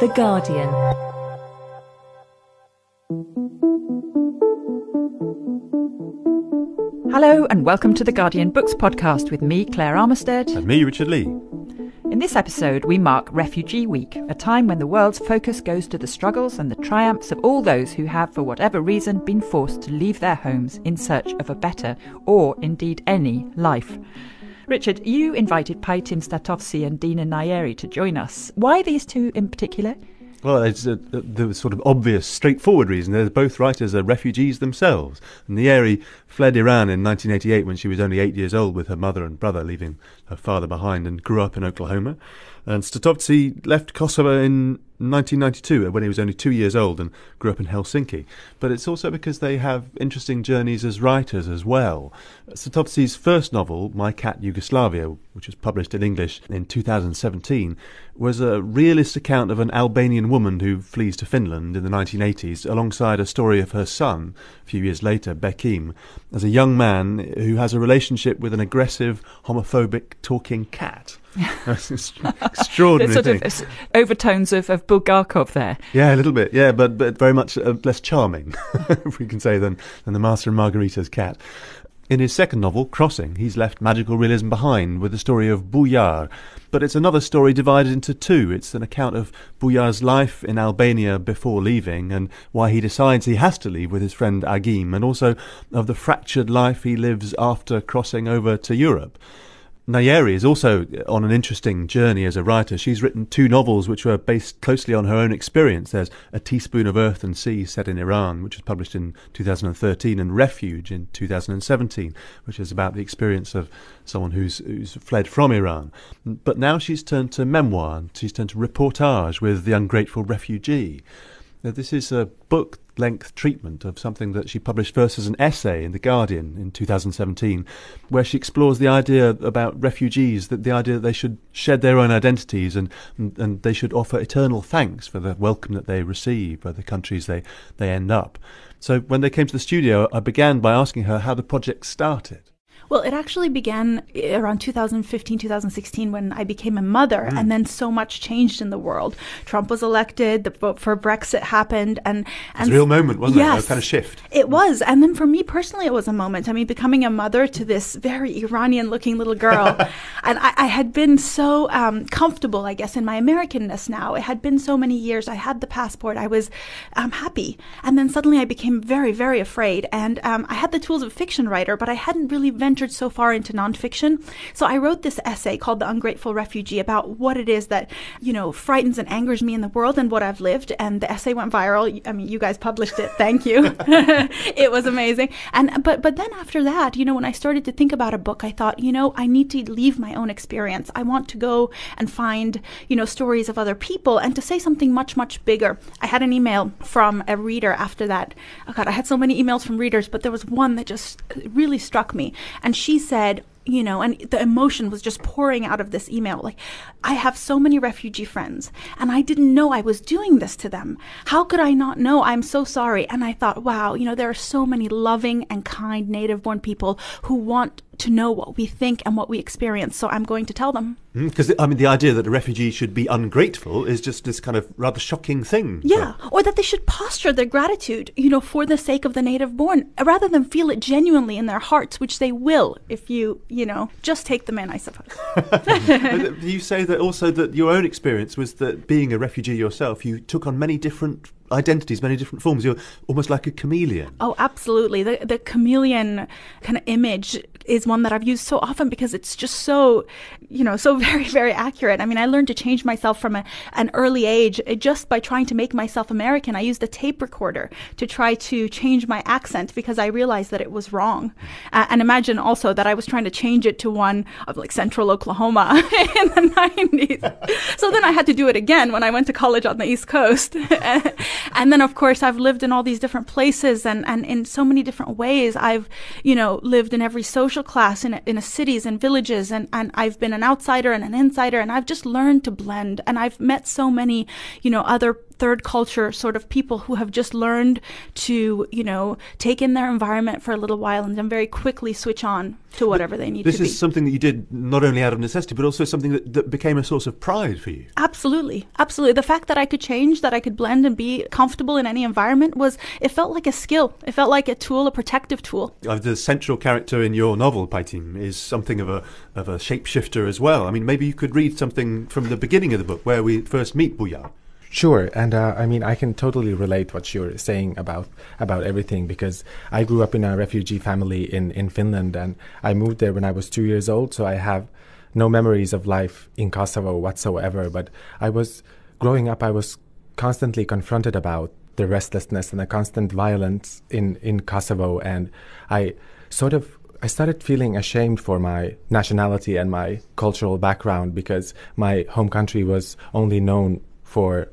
The Guardian. Hello, and welcome to the Guardian Books podcast with me, Claire Armistead. And me, Richard Lea. In this episode, we mark Refugee Week, a time when the world's focus goes to the struggles and the triumphs of all those who have, for whatever reason, been forced to leave their homes in search of a better, or indeed any, life. Richard, you invited Pajtim Statovci and Dina Nayeri to join us. Why these two in particular? Well, it's a, the sort of obvious, straightforward reason. They're both writers are refugees themselves. Nayeri fled Iran in 1988 when she was only eight years old with her mother and brother, leaving her father behind, and grew up in Oklahoma. And Statovci left Kosovo in 1992 uh, when he was only two years old and grew up in Helsinki. But it's also because they have interesting journeys as writers as well. Statovci's first novel, My Cat Yugoslavia, which was published in English in 2017, was a realist account of an Albanian woman who flees to Finland in the 1980s alongside a story of her son, a few years later, Bekim, as a young man who has a relationship with an aggressive, homophobic talking cat. extraordinary sort thing. of overtones of, of Bulgakov there. Yeah, a little bit. Yeah, but but very much uh, less charming, if we can say, than than the Master and Margarita's cat. In his second novel, Crossing, he's left magical realism behind with the story of Bujar. But it's another story divided into two. It's an account of Bujar's life in Albania before leaving and why he decides he has to leave with his friend Agim, and also of the fractured life he lives after crossing over to Europe. Nayeri is also on an interesting journey as a writer. She's written two novels which were based closely on her own experience. There's A Teaspoon of Earth and Sea set in Iran, which was published in 2013, and Refuge in 2017, which is about the experience of someone who's, who's fled from Iran. But now she's turned to memoir, and she's turned to reportage with The Ungrateful Refugee. Now, this is a book length treatment of something that she published first as an essay in The Guardian in 2017, where she explores the idea about refugees, that the idea that they should shed their own identities and, and, and they should offer eternal thanks for the welcome that they receive by the countries they, they end up. So when they came to the studio, I began by asking her how the project started. Well, it actually began around 2015, 2016 when I became a mother, mm. and then so much changed in the world. Trump was elected, the vote for Brexit happened, and and a real moment, wasn't yes, it? A kind of shift. It was, and then for me personally, it was a moment. I mean, becoming a mother to this very Iranian-looking little girl, and I, I, had been so um, comfortable, I guess, in my Americanness. Now it had been so many years. I had the passport. I was um, happy, and then suddenly I became very, very afraid. And um, I had the tools of a fiction writer, but I hadn't really ventured so far into nonfiction. So I wrote this essay called The Ungrateful Refugee about what it is that, you know, frightens and angers me in the world and what I've lived. And the essay went viral. I mean, you guys published it. Thank you. it was amazing. And but but then after that, you know, when I started to think about a book, I thought, you know, I need to leave my own experience. I want to go and find, you know, stories of other people and to say something much, much bigger. I had an email from a reader after that. Oh God, I had so many emails from readers, but there was one that just really struck me. And and she said, you know, and the emotion was just pouring out of this email. Like, I have so many refugee friends, and I didn't know I was doing this to them. How could I not know? I'm so sorry. And I thought, wow, you know, there are so many loving and kind native born people who want to know what we think and what we experience. So I'm going to tell them. Because, mm, I mean, the idea that a refugee should be ungrateful is just this kind of rather shocking thing. Yeah. Or that they should posture their gratitude, you know, for the sake of the native born, rather than feel it genuinely in their hearts, which they will if you, you know, just take them in, I suppose. you say that also that your own experience was that being a refugee yourself, you took on many different identities, many different forms. You're almost like a chameleon. Oh, absolutely. The the chameleon kind of image is one that I've used so often because it's just so, you know, so very, very accurate. I mean, I learned to change myself from a, an early age just by trying to make myself American. I used a tape recorder to try to change my accent because I realized that it was wrong. Uh, and imagine also that I was trying to change it to one of like central Oklahoma in the 90s. so then I had to do it again when I went to college on the East Coast. and then, of course, I've lived in all these different places and, and in so many different ways. I've, you know, lived in every social class in, in cities and villages and, and I've been an outsider and an insider and I've just learned to blend and I've met so many, you know, other third culture sort of people who have just learned to, you know, take in their environment for a little while and then very quickly switch on to whatever they need to be. This is something that you did not only out of necessity, but also something that, that became a source of pride for you. Absolutely. Absolutely. The fact that I could change, that I could blend and be comfortable in any environment was, it felt like a skill. It felt like a tool, a protective tool. Uh, the central character in your novel, Pajtim, is something of a of a shapeshifter as well. I mean, maybe you could read something from the beginning of the book where we first meet Bujar. Sure, and uh, I mean I can totally relate what you're saying about about everything because I grew up in a refugee family in in Finland and I moved there when I was two years old, so I have no memories of life in Kosovo whatsoever. But I was growing up, I was constantly confronted about the restlessness and the constant violence in in Kosovo, and I sort of I started feeling ashamed for my nationality and my cultural background because my home country was only known for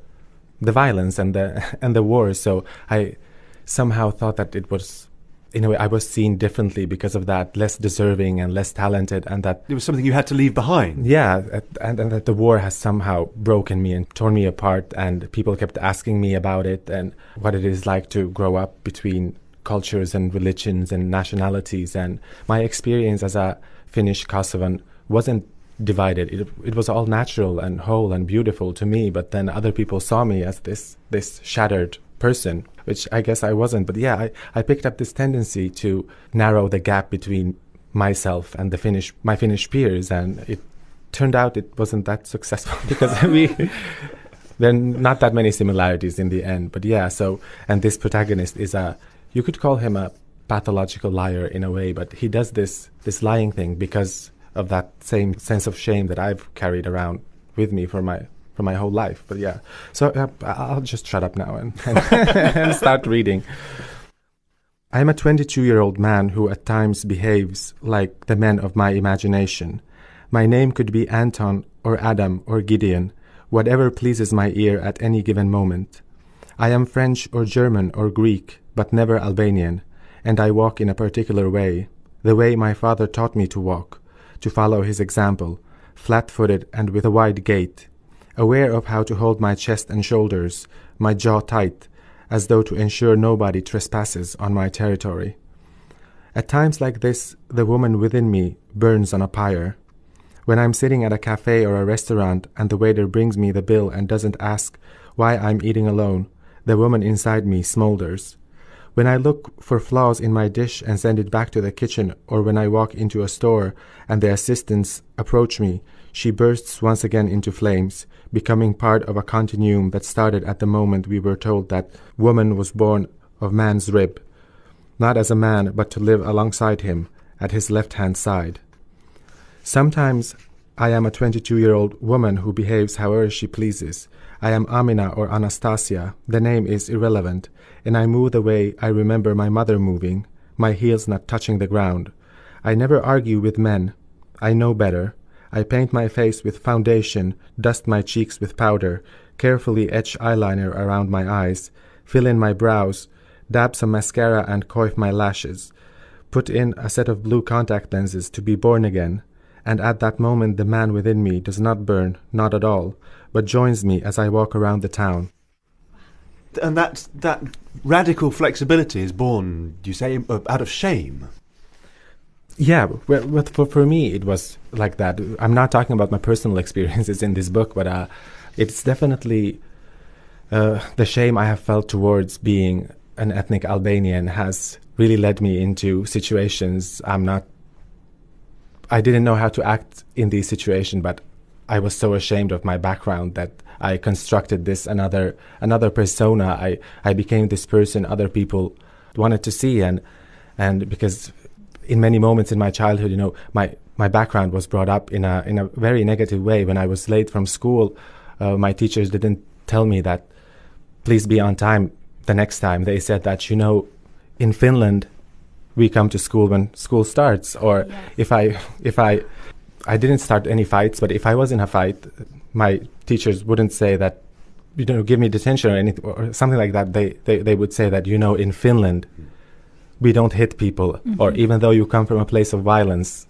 the violence and the and the wars. So I somehow thought that it was, in a way, I was seen differently because of that, less deserving and less talented, and that It was something you had to leave behind. yeah, and, and that the war has somehow broken me and torn me apart. And people kept asking me about it and what it is like to grow up between cultures and religions and nationalities. And my experience as a Finnish Kosovan wasn't divided. It, it was all natural and whole and beautiful to me. But then other people saw me as this this shattered person, which I guess I wasn't. But yeah, I, I picked up this tendency to narrow the gap between myself and the Finnish my Finnish peers, and it turned out it wasn't that successful because we there are not that many similarities in the end. But yeah, so and this protagonist is a you could call him a pathological liar in a way, but he does this this lying thing because of that same sense of shame that I've carried around with me for my for my whole life. But yeah, so uh, I'll just shut up now and, and start reading. I am a 22 year old man who at times behaves like the men of my imagination. My name could be Anton or Adam or Gideon, whatever pleases my ear at any given moment. I am French or German or Greek, but never Albanian, and I walk in a particular way, the way my father taught me to walk, to follow his example, flat footed and with a wide gait, aware of how to hold my chest and shoulders, my jaw tight, as though to ensure nobody trespasses on my territory. At times like this, the woman within me burns on a pyre. When I'm sitting at a cafe or a restaurant and the waiter brings me the bill and doesn't ask why I'm eating alone, the woman inside me smolders. When I look for flaws in my dish and send it back to the kitchen, or when I walk into a store and the assistants approach me, she bursts once again into flames, becoming part of a continuum that started at the moment we were told that woman was born of man's rib, not as a man, but to live alongside him, at his left hand side. Sometimes I am a 22 year old woman who behaves however she pleases. I am Amina or Anastasia, the name is irrelevant, and I move the way I remember my mother moving, my heels not touching the ground. I never argue with men. I know better. I paint my face with foundation, dust my cheeks with powder, carefully etch eyeliner around my eyes, fill in my brows, dab some mascara and coif my lashes, put in a set of blue contact lenses to be born again, and at that moment the man within me does not burn, not at all, but joins me as I walk around the town. And that that radical flexibility is born, do you say, uh, out of shame. Yeah, well, well, for, for me, it was like that. I'm not talking about my personal experiences in this book, but uh, it's definitely uh, the shame I have felt towards being an ethnic Albanian has really led me into situations I'm not. I didn't know how to act in these situations, but I was so ashamed of my background that I constructed this another another persona. I I became this person other people wanted to see, and and because in many moments in my childhood, you know, my my background was brought up in a in a very negative way. When I was late from school, uh, my teachers didn't tell me that please be on time the next time. They said that you know, in Finland, we come to school when school starts. Or Yes. if I if I I didn't start any fights, but if I was in a fight, my teachers wouldn't say that you know give me detention or anything or something like that. They they, they would say that you know in Finland we don't hit people, mm-hmm. or even though you come from a place of violence,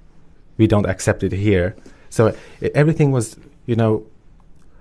we don't accept it here. So e- everything was, you know,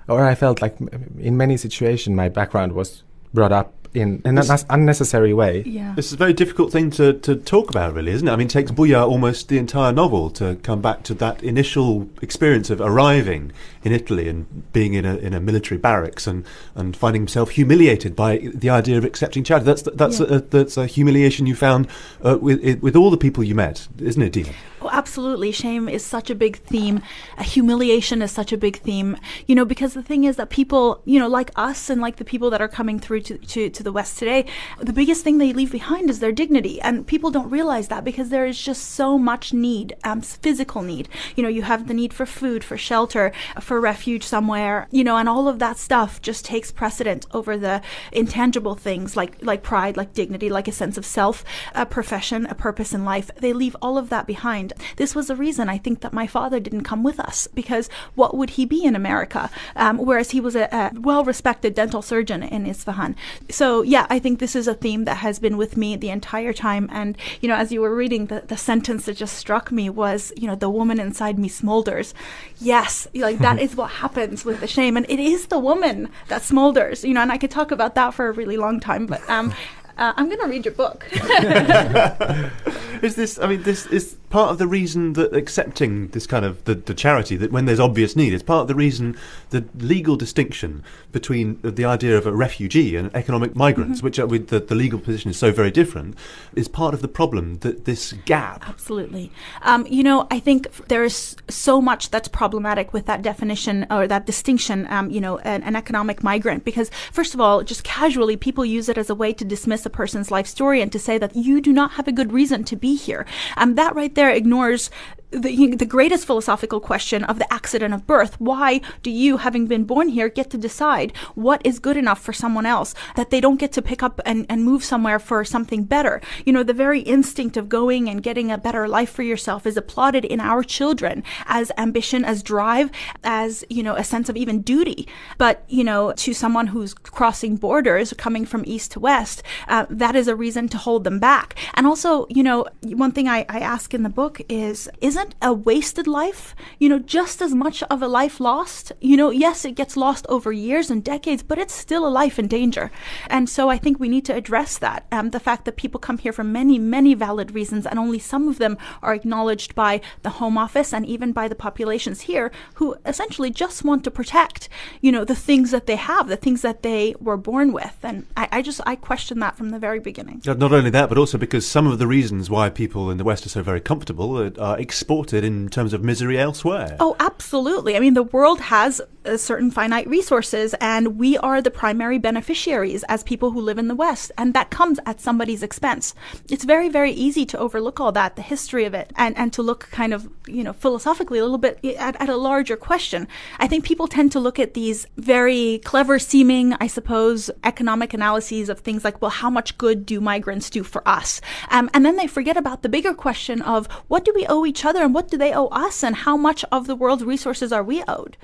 or I felt like in many situations my background was brought up in, in an unnecessary way. Yeah. This is a very difficult thing to, to talk about, really, isn't it? I mean, it takes Bujar almost the entire novel to come back to that initial experience of arriving in Italy and being in a in a military barracks and, and finding himself humiliated by the idea of accepting charity. That's that's Yeah. a, that's a humiliation you found uh, with with all the people you met, isn't it, Dina? Oh, absolutely. Shame is such a big theme. Uh, humiliation is such a big theme. You know, because the thing is that people, you know, like us and like the people that are coming through to, to, to the West today, the biggest thing they leave behind is their dignity. And people don't realize that because there is just so much need, um, physical need. You know, you have the need for food, for shelter, for refuge somewhere, you know, and all of that stuff just takes precedent over the intangible things like, like pride, like dignity, like a sense of self, a profession, a purpose in life. They leave all of that behind. This was the reason I think that my father didn't come with us because what would he be in America? Um, whereas he was a, a well respected dental surgeon in Isfahan. So, yeah, I think this is a theme that has been with me the entire time. And, you know, as you were reading, the, the sentence that just struck me was, you know, the woman inside me smolders. Yes, like that is what happens with the shame. And it is the woman that smolders, you know, and I could talk about that for a really long time, but um, uh, I'm going to read your book. Is this? I mean, this is part of the reason that accepting this kind of the, the charity that when there's obvious need is part of the reason the legal distinction between the idea of a refugee and economic migrants, which are with the, the legal position is so very different, is part of the problem that this gap. Absolutely. Um, you know, I think there is so much that's problematic with that definition or that distinction, um, you know, an, an economic migrant, because first of all, just casually, people use it as a way to dismiss a person's life story and to say that you do not have a good reason to be here. Um, that right there ignores the, the greatest philosophical question of the accident of birth. Why do you, having been born here, get to decide what is good enough for someone else? That they don't get to pick up and, and move somewhere for something better. You know, the very instinct of going and getting a better life for yourself is applauded in our children as ambition, as drive, as, you know, a sense of even duty. But, you know, to someone who's crossing borders, coming from east to west, uh, that is a reason to hold them back. And also, you know, one thing I, I ask in the book is, isn't a wasted life, you know, just as much of a life lost? You know, yes, it gets lost over years and decades, but it's still a life in danger. And so I think we need to address that. Um, the fact that people come here for many, many valid reasons, and only some of them are acknowledged by the Home Office and even by the populations here who essentially just want to protect, you know, the things that they have, the things that they were born with. And I, I just, I question that from the very beginning. Uh, Not only that, but also because some of the reasons why people in the West are so very comfortable are, are exported in terms of misery elsewhere. Oh, absolutely. I mean, the world has uh, certain finite resources, and we are the primary beneficiaries as people who live in the West, and that comes at somebody's expense. It's very, very easy to overlook all that, the history of it, and, and to look kind of, you know, philosophically a little bit at, at a larger question. I think people tend to look at these very clever seeming, I suppose, economic analyses of things like, well, how much good do migrants do for us? Um, and then they forget about the bigger question of what do we owe each other and what do they owe us and how much of the world's resources are we owed?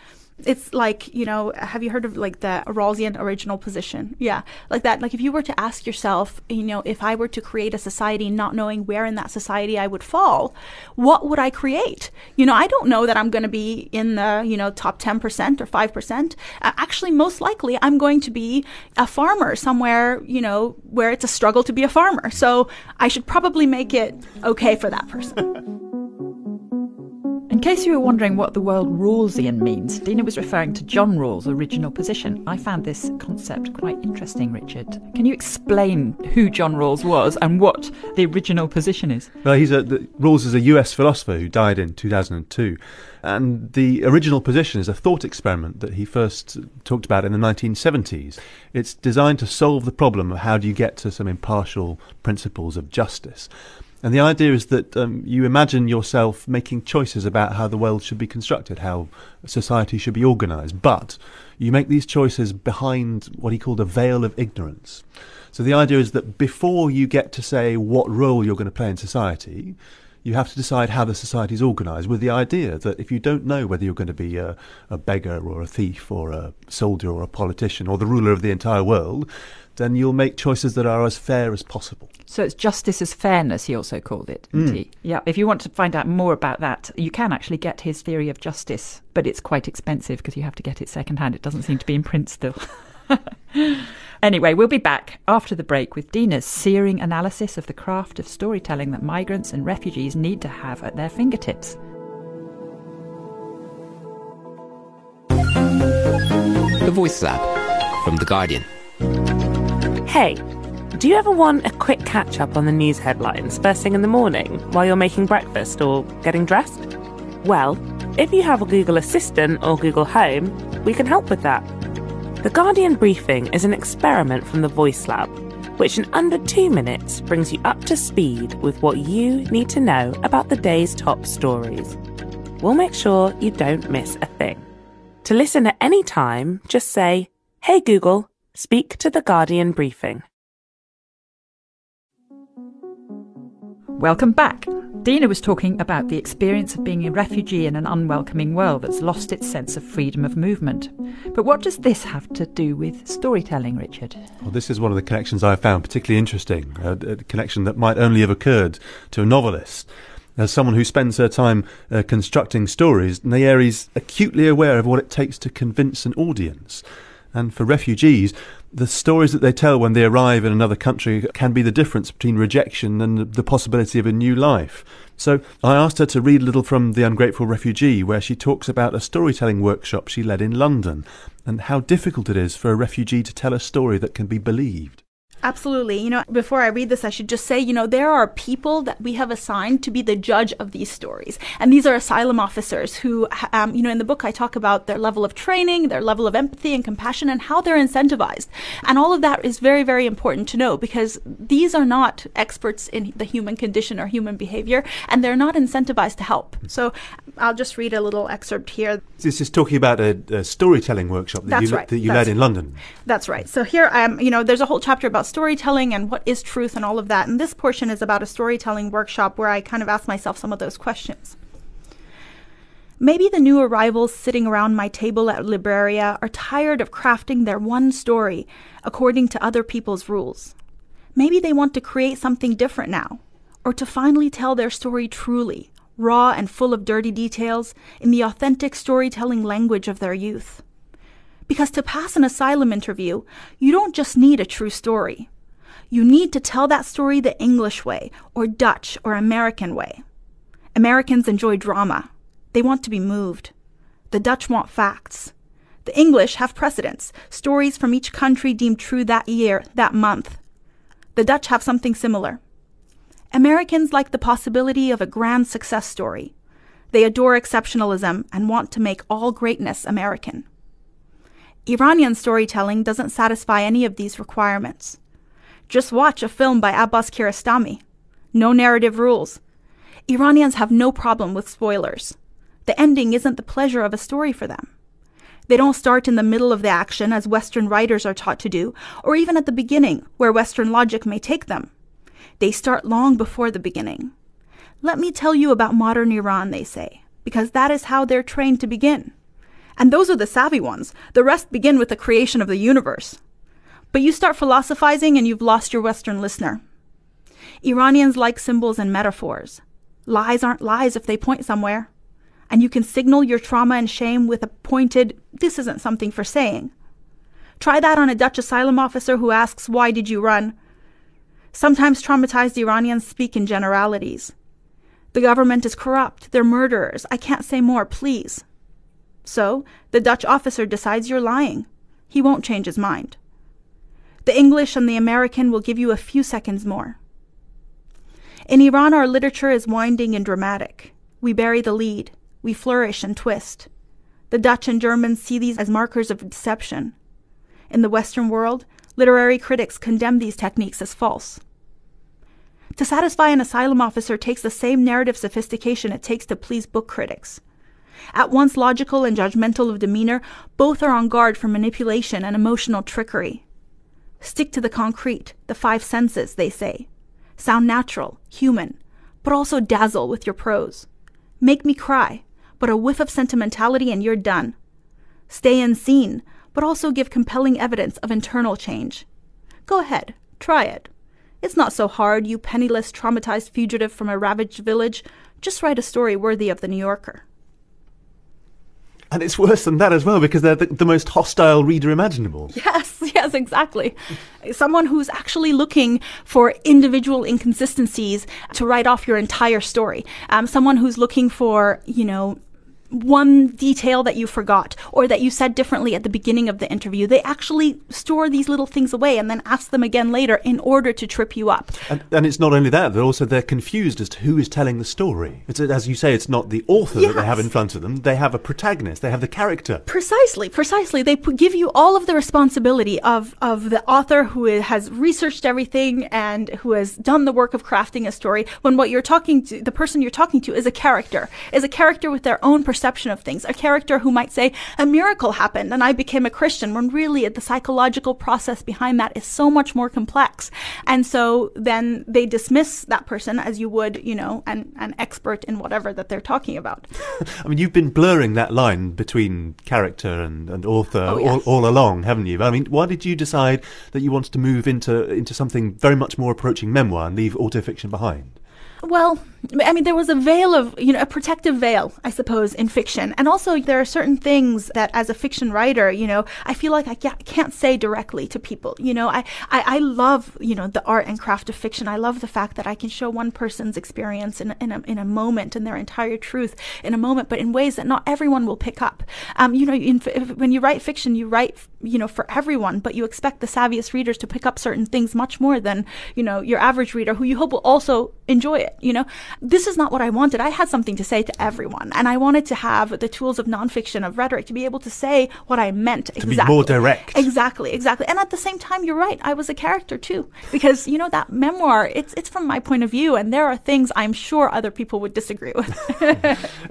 It's like, you know, have you heard of like the Rawlsian original position? Yeah, like that. Like if you were to ask yourself, you know, if I were to create a society not knowing where in that society I would fall, what would I create? You know, I don't know that I'm going to be in the, you know, top 10% or 5%. Uh, actually, most likely I'm going to be a farmer somewhere, you know, where it's a struggle to be a farmer. So I should probably make it okay for that person. In case you were wondering what the word Rawlsian means, Dina was referring to John Rawls' original position. I found this concept quite interesting, Richard. Can you explain who John Rawls was and what the original position is? Well, he's a the, Rawls is a U.S. philosopher who died in 2002, and the original position is a thought experiment that he first talked about in the 1970s. It's designed to solve the problem of how do you get to some impartial principles of justice. And the idea is that um, you imagine yourself making choices about how the world should be constructed, how society should be organized, but you make these choices behind what he called a veil of ignorance. So the idea is that before you get to say what role you're going to play in society, you have to decide how the society is organised with the idea that if you don't know whether you're going to be a, a beggar or a thief or a soldier or a politician or the ruler of the entire world, then you'll make choices that are as fair as possible. So it's justice as fairness, he also called it. Mm. Yeah. If you want to find out more about that, you can actually get his theory of justice, but it's quite expensive because you have to get it secondhand. It doesn't seem to be in print still. anyway, we'll be back after the break with Dina's searing analysis of the craft of storytelling that migrants and refugees need to have at their fingertips. The Voice Lab from The Guardian. Hey, do you ever want a quick catch up on the news headlines first thing in the morning while you're making breakfast or getting dressed? Well, if you have a Google Assistant or Google Home, we can help with that. The Guardian Briefing is an experiment from the Voice Lab, which in under two minutes brings you up to speed with what you need to know about the day's top stories. We'll make sure you don't miss a thing. To listen at any time, just say, Hey Google, Speak to the Guardian briefing. Welcome back. Dina was talking about the experience of being a refugee in an unwelcoming world that's lost its sense of freedom of movement. But what does this have to do with storytelling, Richard? Well, this is one of the connections I found particularly interesting, a, a connection that might only have occurred to a novelist. As someone who spends her time uh, constructing stories, Nayeri's acutely aware of what it takes to convince an audience. And for refugees, the stories that they tell when they arrive in another country can be the difference between rejection and the possibility of a new life. So I asked her to read a little from The Ungrateful Refugee, where she talks about a storytelling workshop she led in London and how difficult it is for a refugee to tell a story that can be believed. Absolutely. You know, before I read this, I should just say, you know, there are people that we have assigned to be the judge of these stories. And these are asylum officers who, um, you know, in the book I talk about their level of training, their level of empathy and compassion, and how they're incentivized. And all of that is very, very important to know because these are not experts in the human condition or human behavior, and they're not incentivized to help. So I'll just read a little excerpt here. This is talking about a, a storytelling workshop that That's you, right. that you That's led in London. That's right. So here, um, you know, there's a whole chapter about storytelling and what is truth and all of that. And this portion is about a storytelling workshop where I kind of ask myself some of those questions. Maybe the new arrivals sitting around my table at Libreria are tired of crafting their one story according to other people's rules. Maybe they want to create something different now, or to finally tell their story truly, raw and full of dirty details, in the authentic storytelling language of their youth. Because to pass an asylum interview, you don't just need a true story. You need to tell that story the English way, or Dutch, or American way. Americans enjoy drama. They want to be moved. The Dutch want facts. The English have precedents, stories from each country deemed true that year, that month. The Dutch have something similar. Americans like the possibility of a grand success story. They adore exceptionalism and want to make all greatness American. Iranian storytelling doesn't satisfy any of these requirements. Just watch a film by Abbas Kiarostami. No narrative rules. Iranians have no problem with spoilers. The ending isn't the pleasure of a story for them. They don't start in the middle of the action as Western writers are taught to do, or even at the beginning, where Western logic may take them. They start long before the beginning. Let me tell you about modern Iran, they say, because that is how they're trained to begin. And those are the savvy ones. The rest begin with the creation of the universe. But you start philosophizing and you've lost your Western listener. Iranians like symbols and metaphors. Lies aren't lies if they point somewhere. And you can signal your trauma and shame with a pointed, this isn't something for saying. Try that on a Dutch asylum officer who asks, Why did you run? Sometimes traumatized Iranians speak in generalities. The government is corrupt. They're murderers. I can't say more, please. So, the Dutch officer decides you're lying. He won't change his mind. The English and the American will give you a few seconds more. In Iran, our literature is winding and dramatic. We bury the lead. We flourish and twist. The Dutch and Germans see these as markers of deception. In the Western world, literary critics condemn these techniques as false. To satisfy an asylum officer takes the same narrative sophistication it takes to please book critics. At once logical and judgmental of demeanor, both are on guard for manipulation and emotional trickery. Stick to the concrete, the five senses, they say. Sound natural, human. but also dazzle with your prose. Make me cry, but a whiff of sentimentality and you're done. Stay unseen, but also give compelling evidence of internal change. Go ahead, try it. It's not so hard, you penniless, traumatized fugitive from a ravaged village. Just write a story worthy of the New Yorker. And it's worse than that as well because they're the, the, most hostile reader imaginable. Yes, yes, exactly. Someone who's actually looking for individual inconsistencies to write off your entire story. Um, someone who's looking for, you know, one detail that you forgot or that you said differently at the beginning of the interview. They actually store these little things away and then ask them again later in order to trip you up. And, and it's not only that, they're also they're confused as to who is telling the story. It's, as you say, it's not the author yes. that they have in front of them. They have a protagonist. They have the character. Precisely, precisely. They p- give you all of the responsibility of of the author who has researched everything and who has done the work of crafting a story. When what you're talking to, the person you're talking to, is a character, is a character with their own perspective perception of things. A character who might say, a miracle happened and I became a Christian, when really the psychological process behind that is so much more complex. And so then they dismiss that person as you would, you know, an, an expert in whatever that they're talking about. I mean, you've been blurring that line between character and, and author oh, yes. all, all along, haven't you? I mean, why did you decide that you wanted to move into, into something very much more approaching memoir and leave autofiction behind? Well, I mean, there was a veil of, you know, a protective veil, I suppose, in fiction. And also, there are certain things that, as a fiction writer, you know, I feel like I can't say directly to people. You know, I, I, I love, you know, the art and craft of fiction. I love the fact that I can show one person's experience in, in, a, in a moment and their entire truth in a moment, but in ways that not everyone will pick up. Um, you know, in, when you write fiction, you write, you know, for everyone, but you expect the savviest readers to pick up certain things much more than, you know, your average reader who you hope will also enjoy it you know this is not what i wanted. I had something to say to everyone and i wanted to have the tools of nonfiction of rhetoric to be able to say what i meant to exactly. be more direct. Exactly exactly. And at the same time you're right i was a character too because you know that memoir it's it's from my point of view and there are things i'm sure other people would disagree with.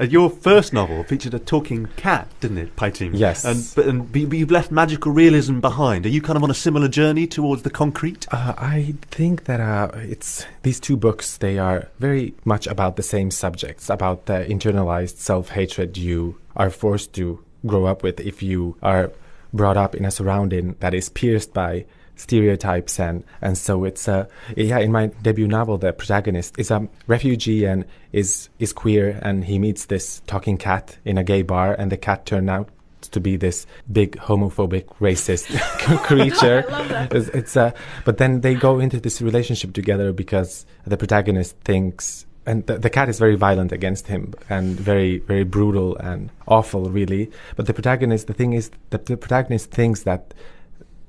Your first novel featured a talking cat didn't it Pajtim? yes. And but and you've left magical realism behind. Are you kind of on a similar journey towards the concrete? Uh, i think that uh, it's these two books they are very much about the same subjects, about the internalized self hatred you are forced to grow up with if you are brought up in a surrounding that is pierced by stereotypes and and so it's uh yeah in my debut novel the protagonist is a refugee and is is queer and he meets this talking cat in a gay bar and the cat turned out to be this big homophobic racist creature. It's, it's uh, but then they go into this relationship together because the protagonist thinks and the, the, cat is very violent against him and very very brutal and awful really but the protagonist the thing is that the protagonist thinks that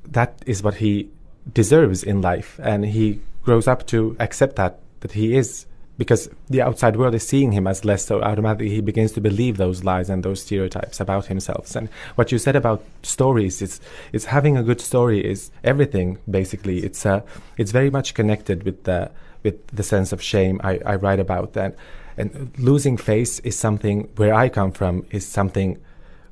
that is what he deserves in life and he grows up to accept that that he is because the outside world is seeing him as less, so automatically he begins to believe those lies and those stereotypes about himself. And what you said about stories is, is having a good story is everything. Basically, it's uh, it's very much connected with the with the sense of shame I, I write about. that. and losing face is something where I come from is something.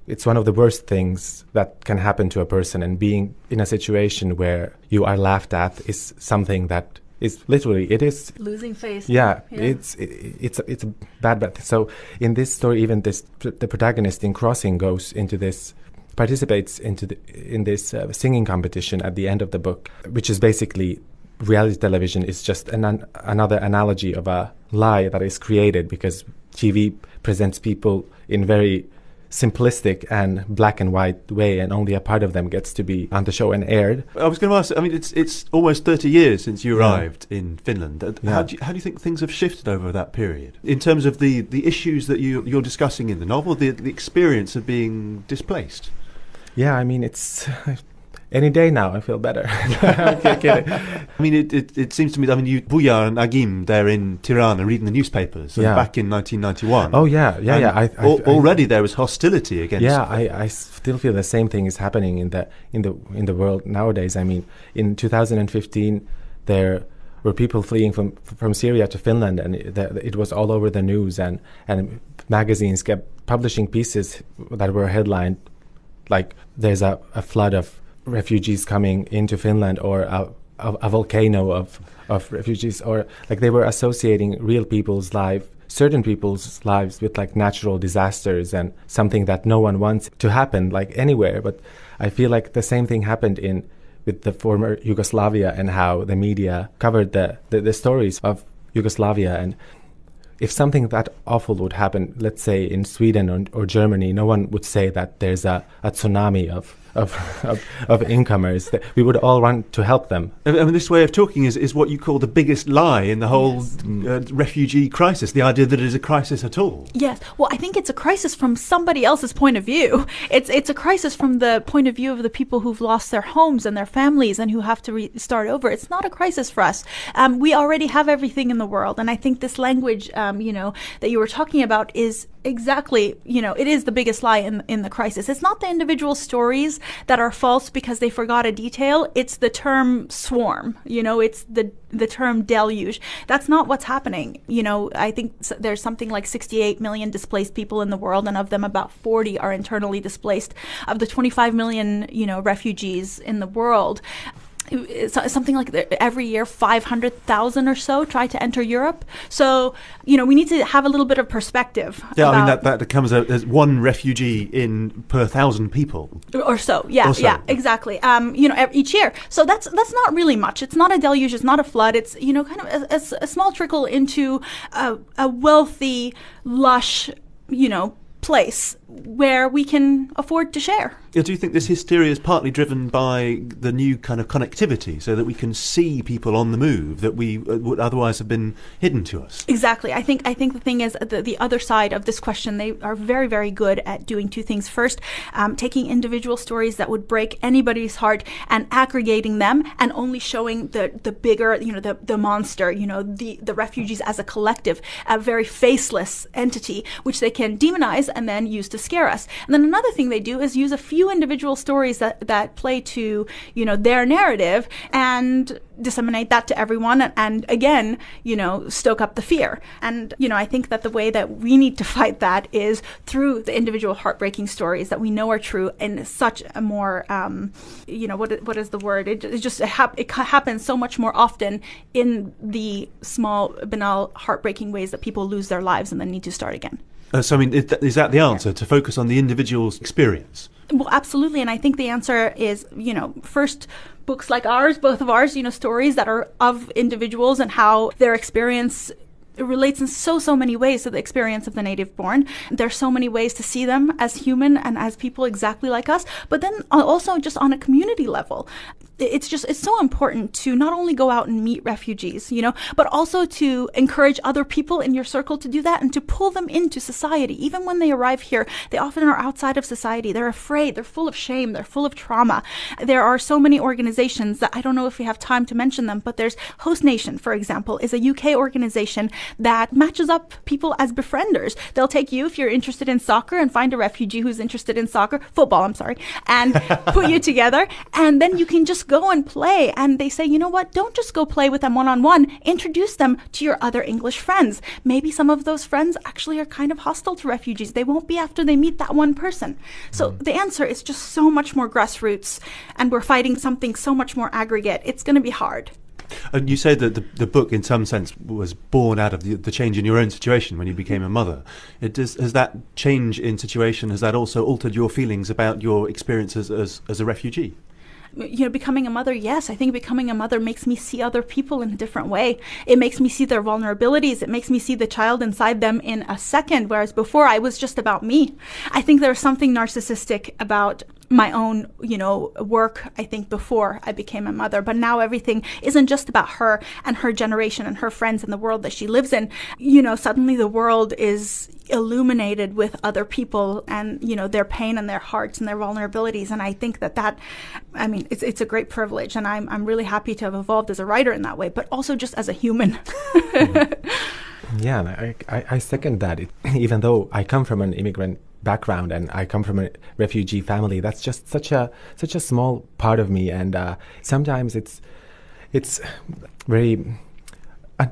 It's one of the worst things that can happen to a person, and being in a situation where you are laughed at is something that is literally it is losing face. Yeah, yeah. it's it, it's it's a bad bad. thing. So in this story, even this the protagonist in Crossing goes into this participates into the, in this uh, singing competition at the end of the book, which is basically reality television is just an, an, another analogy of a lie that is created because TV presents people in very simplistic and black and white way, and only a part of them gets to be on the show and aired. I was going to ask. I mean, it's it's almost thirty years since you arrived yeah. in Finland. Uh, how, yeah. do you, how do you think things have shifted over that period in terms of the, the issues that you you're discussing in the novel, the the experience of being displaced? Yeah, I mean, it's any day now, I feel better. I mean, it, it, it, seems to me, I mean, you, and Agim, they're in Tirana reading the newspapers yeah. back in 1991. Oh, yeah, yeah, yeah. I, I, al- already there was hostility against. Yeah, I, I still feel the same thing is happening in the, in, the, in the world nowadays. I mean, in 2015, there were people fleeing from from Syria to Finland, and it, it, was all over the news, and and magazines kept publishing pieces that were headlined like "There's a, a flood of refugees coming into Finland or a, a, a volcano of of refugees, or like they were associating real people's life certain people's lives with like natural disasters and something that no one wants to happen like anywhere. But i feel like the same thing happened in with the former yugoslavia and how the media covered the, the, the stories of yugoslavia. And if something that awful would happen, let's say in Sweden or, or Germany, no one would say that there's a, a tsunami of of, of, of incomers. That we would all want to help them. I mean, this way of talking is, is what you call the biggest lie in the whole yes. uh, refugee crisis. The idea that it is a crisis at all. Yes. Well, I think it's a crisis from somebody else's point of view. It's it's a crisis from the point of view of the people who've lost their homes and their families and who have to re- start over. It's not a crisis for us. Um, we already have everything in the world, and I think this language, um, you know, that you were talking about is exactly. You know it is the biggest lie in in the crisis. It's not the individual stories that are false because they forgot a detail. It's the term swarm. You know it's the the term deluge. That's not what's happening. You know i think there's something like 68 million displaced people in the world and of them about 40 are internally displaced. Of the 25 million you know refugees in the world something like every year 500,000 or so try to enter Europe. So, you know, we need to have a little bit of perspective. Yeah, I mean, that, that comes out as one refugee in per thousand people. Or so, yeah, or so. yeah, exactly. Um, you know, each year. So that's that's not really much. It's not a deluge, it's not a flood. It's, you know, kind of a, a, a small trickle into a, a wealthy, lush, you know, place where we can afford to share. Yeah, do you think this hysteria is partly driven by the new kind of connectivity so that we can see people on the move that we uh, would otherwise have been hidden to us? Exactly. I think I think the thing is the, the other side of this question they are very very good at doing two things. First, um, taking individual stories that would break anybody's heart and aggregating them and only showing the the bigger, you know, the the monster, you know, the the refugees as a collective, a very faceless entity which they can demonize and then use to scare us. And then another thing they do is use a few individual stories that, that play to, you know, their narrative and disseminate that to everyone and, and again, you know, stoke up the fear. And, you know, I think that the way that we need to fight that is through the individual heartbreaking stories that we know are true in such a more, um, you know, what, what is the word? It, it just, it, hap- it happens so much more often in the small, banal, heartbreaking ways that people lose their lives and then need to start again. Uh, so, I mean, is that the answer to focus on the individual's experience? Well, absolutely. And I think the answer is, you know, first, books like ours, both of ours, you know, stories that are of individuals and how their experience relates in so so many ways to the experience of the native born there's so many ways to see them as human and as people exactly like us but then also just on a community level it's just it's so important to not only go out and meet refugees you know but also to encourage other people in your circle to do that and to pull them into society. Even when they arrive here they often are outside of society. They're afraid. They're full of shame. They're full of trauma. There are so many organizations that i don't know if we have time to mention them but there's host nation for example is a uk organization that matches up people as befrienders. They'll take you if you're interested in soccer and find a refugee who's interested in soccer football i'm sorry and put you together. And then you can just go and play. And they say, you know what? Don't just go play with them one on one. Introduce them to your other English friends. Maybe some of those friends actually are kind of hostile to refugees. They won't be after they meet that one person. So mm. the answer is just so much more grassroots, and we're fighting something so much more aggregate. It's going to be hard. And you say that the, the book, in some sense, was born out of the, the change in your own situation when you became a mother. It does, has that change in situation, has that also altered your feelings about your experiences as, as a refugee? You know, becoming a mother, yes, I think becoming a mother makes me see other people in a different way. It makes me see their vulnerabilities. It makes me see the child inside them in a second, whereas before I was just about me. I think there's something narcissistic about my own, you know, work, I think, before I became a mother. But now everything isn't just about her and her generation and her friends and the world that she lives in. You know, suddenly the world is illuminated with other people and, you know, their pain and their hearts and their vulnerabilities. And I think that that, I mean, it's, it's a great privilege. And I'm, I'm really happy to have evolved as a writer in that way, but also just as a human. yeah, I, I, I second that. It, even though I come from an immigrant background and I come from a refugee family. That's just such a such a small part of me, and uh, sometimes it's it's very uh,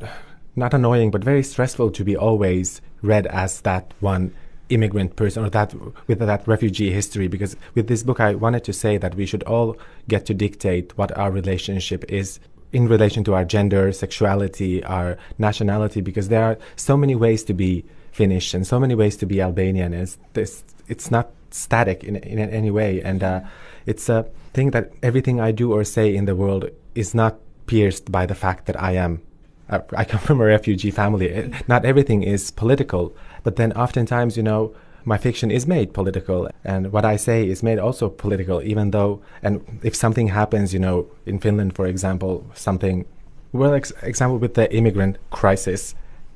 not annoying, but very stressful to be always read as that one immigrant person or that with that refugee history because with this book I wanted to say that we should all get to dictate what our relationship is in relation to our gender, sexuality, our nationality, because there are so many ways to be Finnish and so many ways to be Albanian. It's, this, it's not static in, in any way. And uh, it's a thing that everything I do or say in the world is not pierced by the fact that I am. Uh, I come from a refugee family. It, not everything is political, but then oftentimes, you know, my fiction is made political and what I say is made also political, even though, and if something happens, you know, in Finland, for example, something, well, ex- example with the immigrant crisis,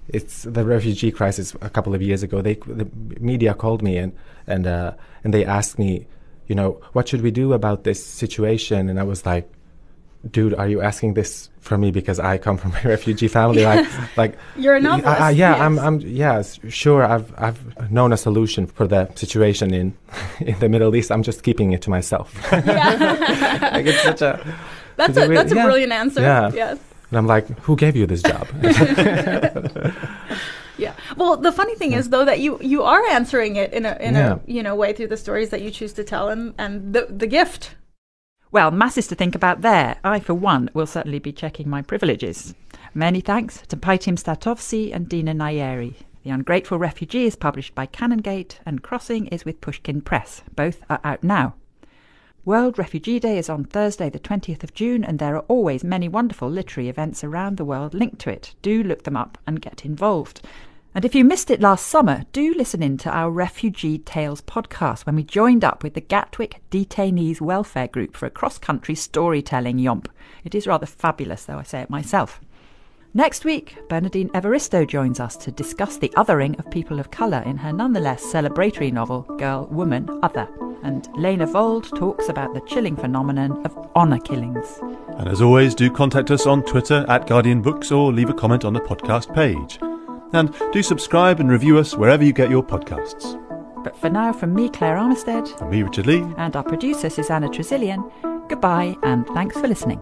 it's the refugee crisis a couple of years ago. They, the media called me and, and, uh, and they asked me, you know, what should we do about this situation? And I was like, dude, are you asking this from me because I come from a refugee family? Like, like You're a novelist. I, I, yeah, yes. I'm, I'm, yes, sure. I've, I've known a solution for the situation in, in the Middle East. I'm just keeping it to myself. like it's such a. That's a a, that's a yeah. brilliant answer. Yeah. Yes. And I'm like, who gave you this job? Yeah. Well, the funny thing is though that you you are answering it in a in Yeah. a you know way through the stories that you choose to tell and and the the gift. Well, masses to think about there. I, for one, will certainly be checking my privileges. Many thanks to Pajtim Statovci and Dina Nayeri. The Ungrateful Refugee is published by Canongate, and Crossing is with Pushkin Press. Both are out now. World Refugee Day is on Thursday, the 20th of June, and there are always many wonderful literary events around the world linked to it. Do look them up and get involved. And if you missed it last summer, do listen in to our Refugee Tales podcast when we joined up with the Gatwick Detainees Welfare Group for a cross country storytelling yomp. It is rather fabulous, though I say it myself. Next week, Bernardine Evaristo joins us to discuss the othering of people of colour in her nonetheless celebratory novel Girl, Woman, Other. And Lena Vold talks about the chilling phenomenon of honour killings. And as always, do contact us on Twitter at Guardian Books or leave a comment on the podcast page. And do subscribe and review us wherever you get your podcasts. But for now, from me, Claire Armistead, From me, Richard Lea. and our producer, Susanna Tresilian, goodbye and thanks for listening.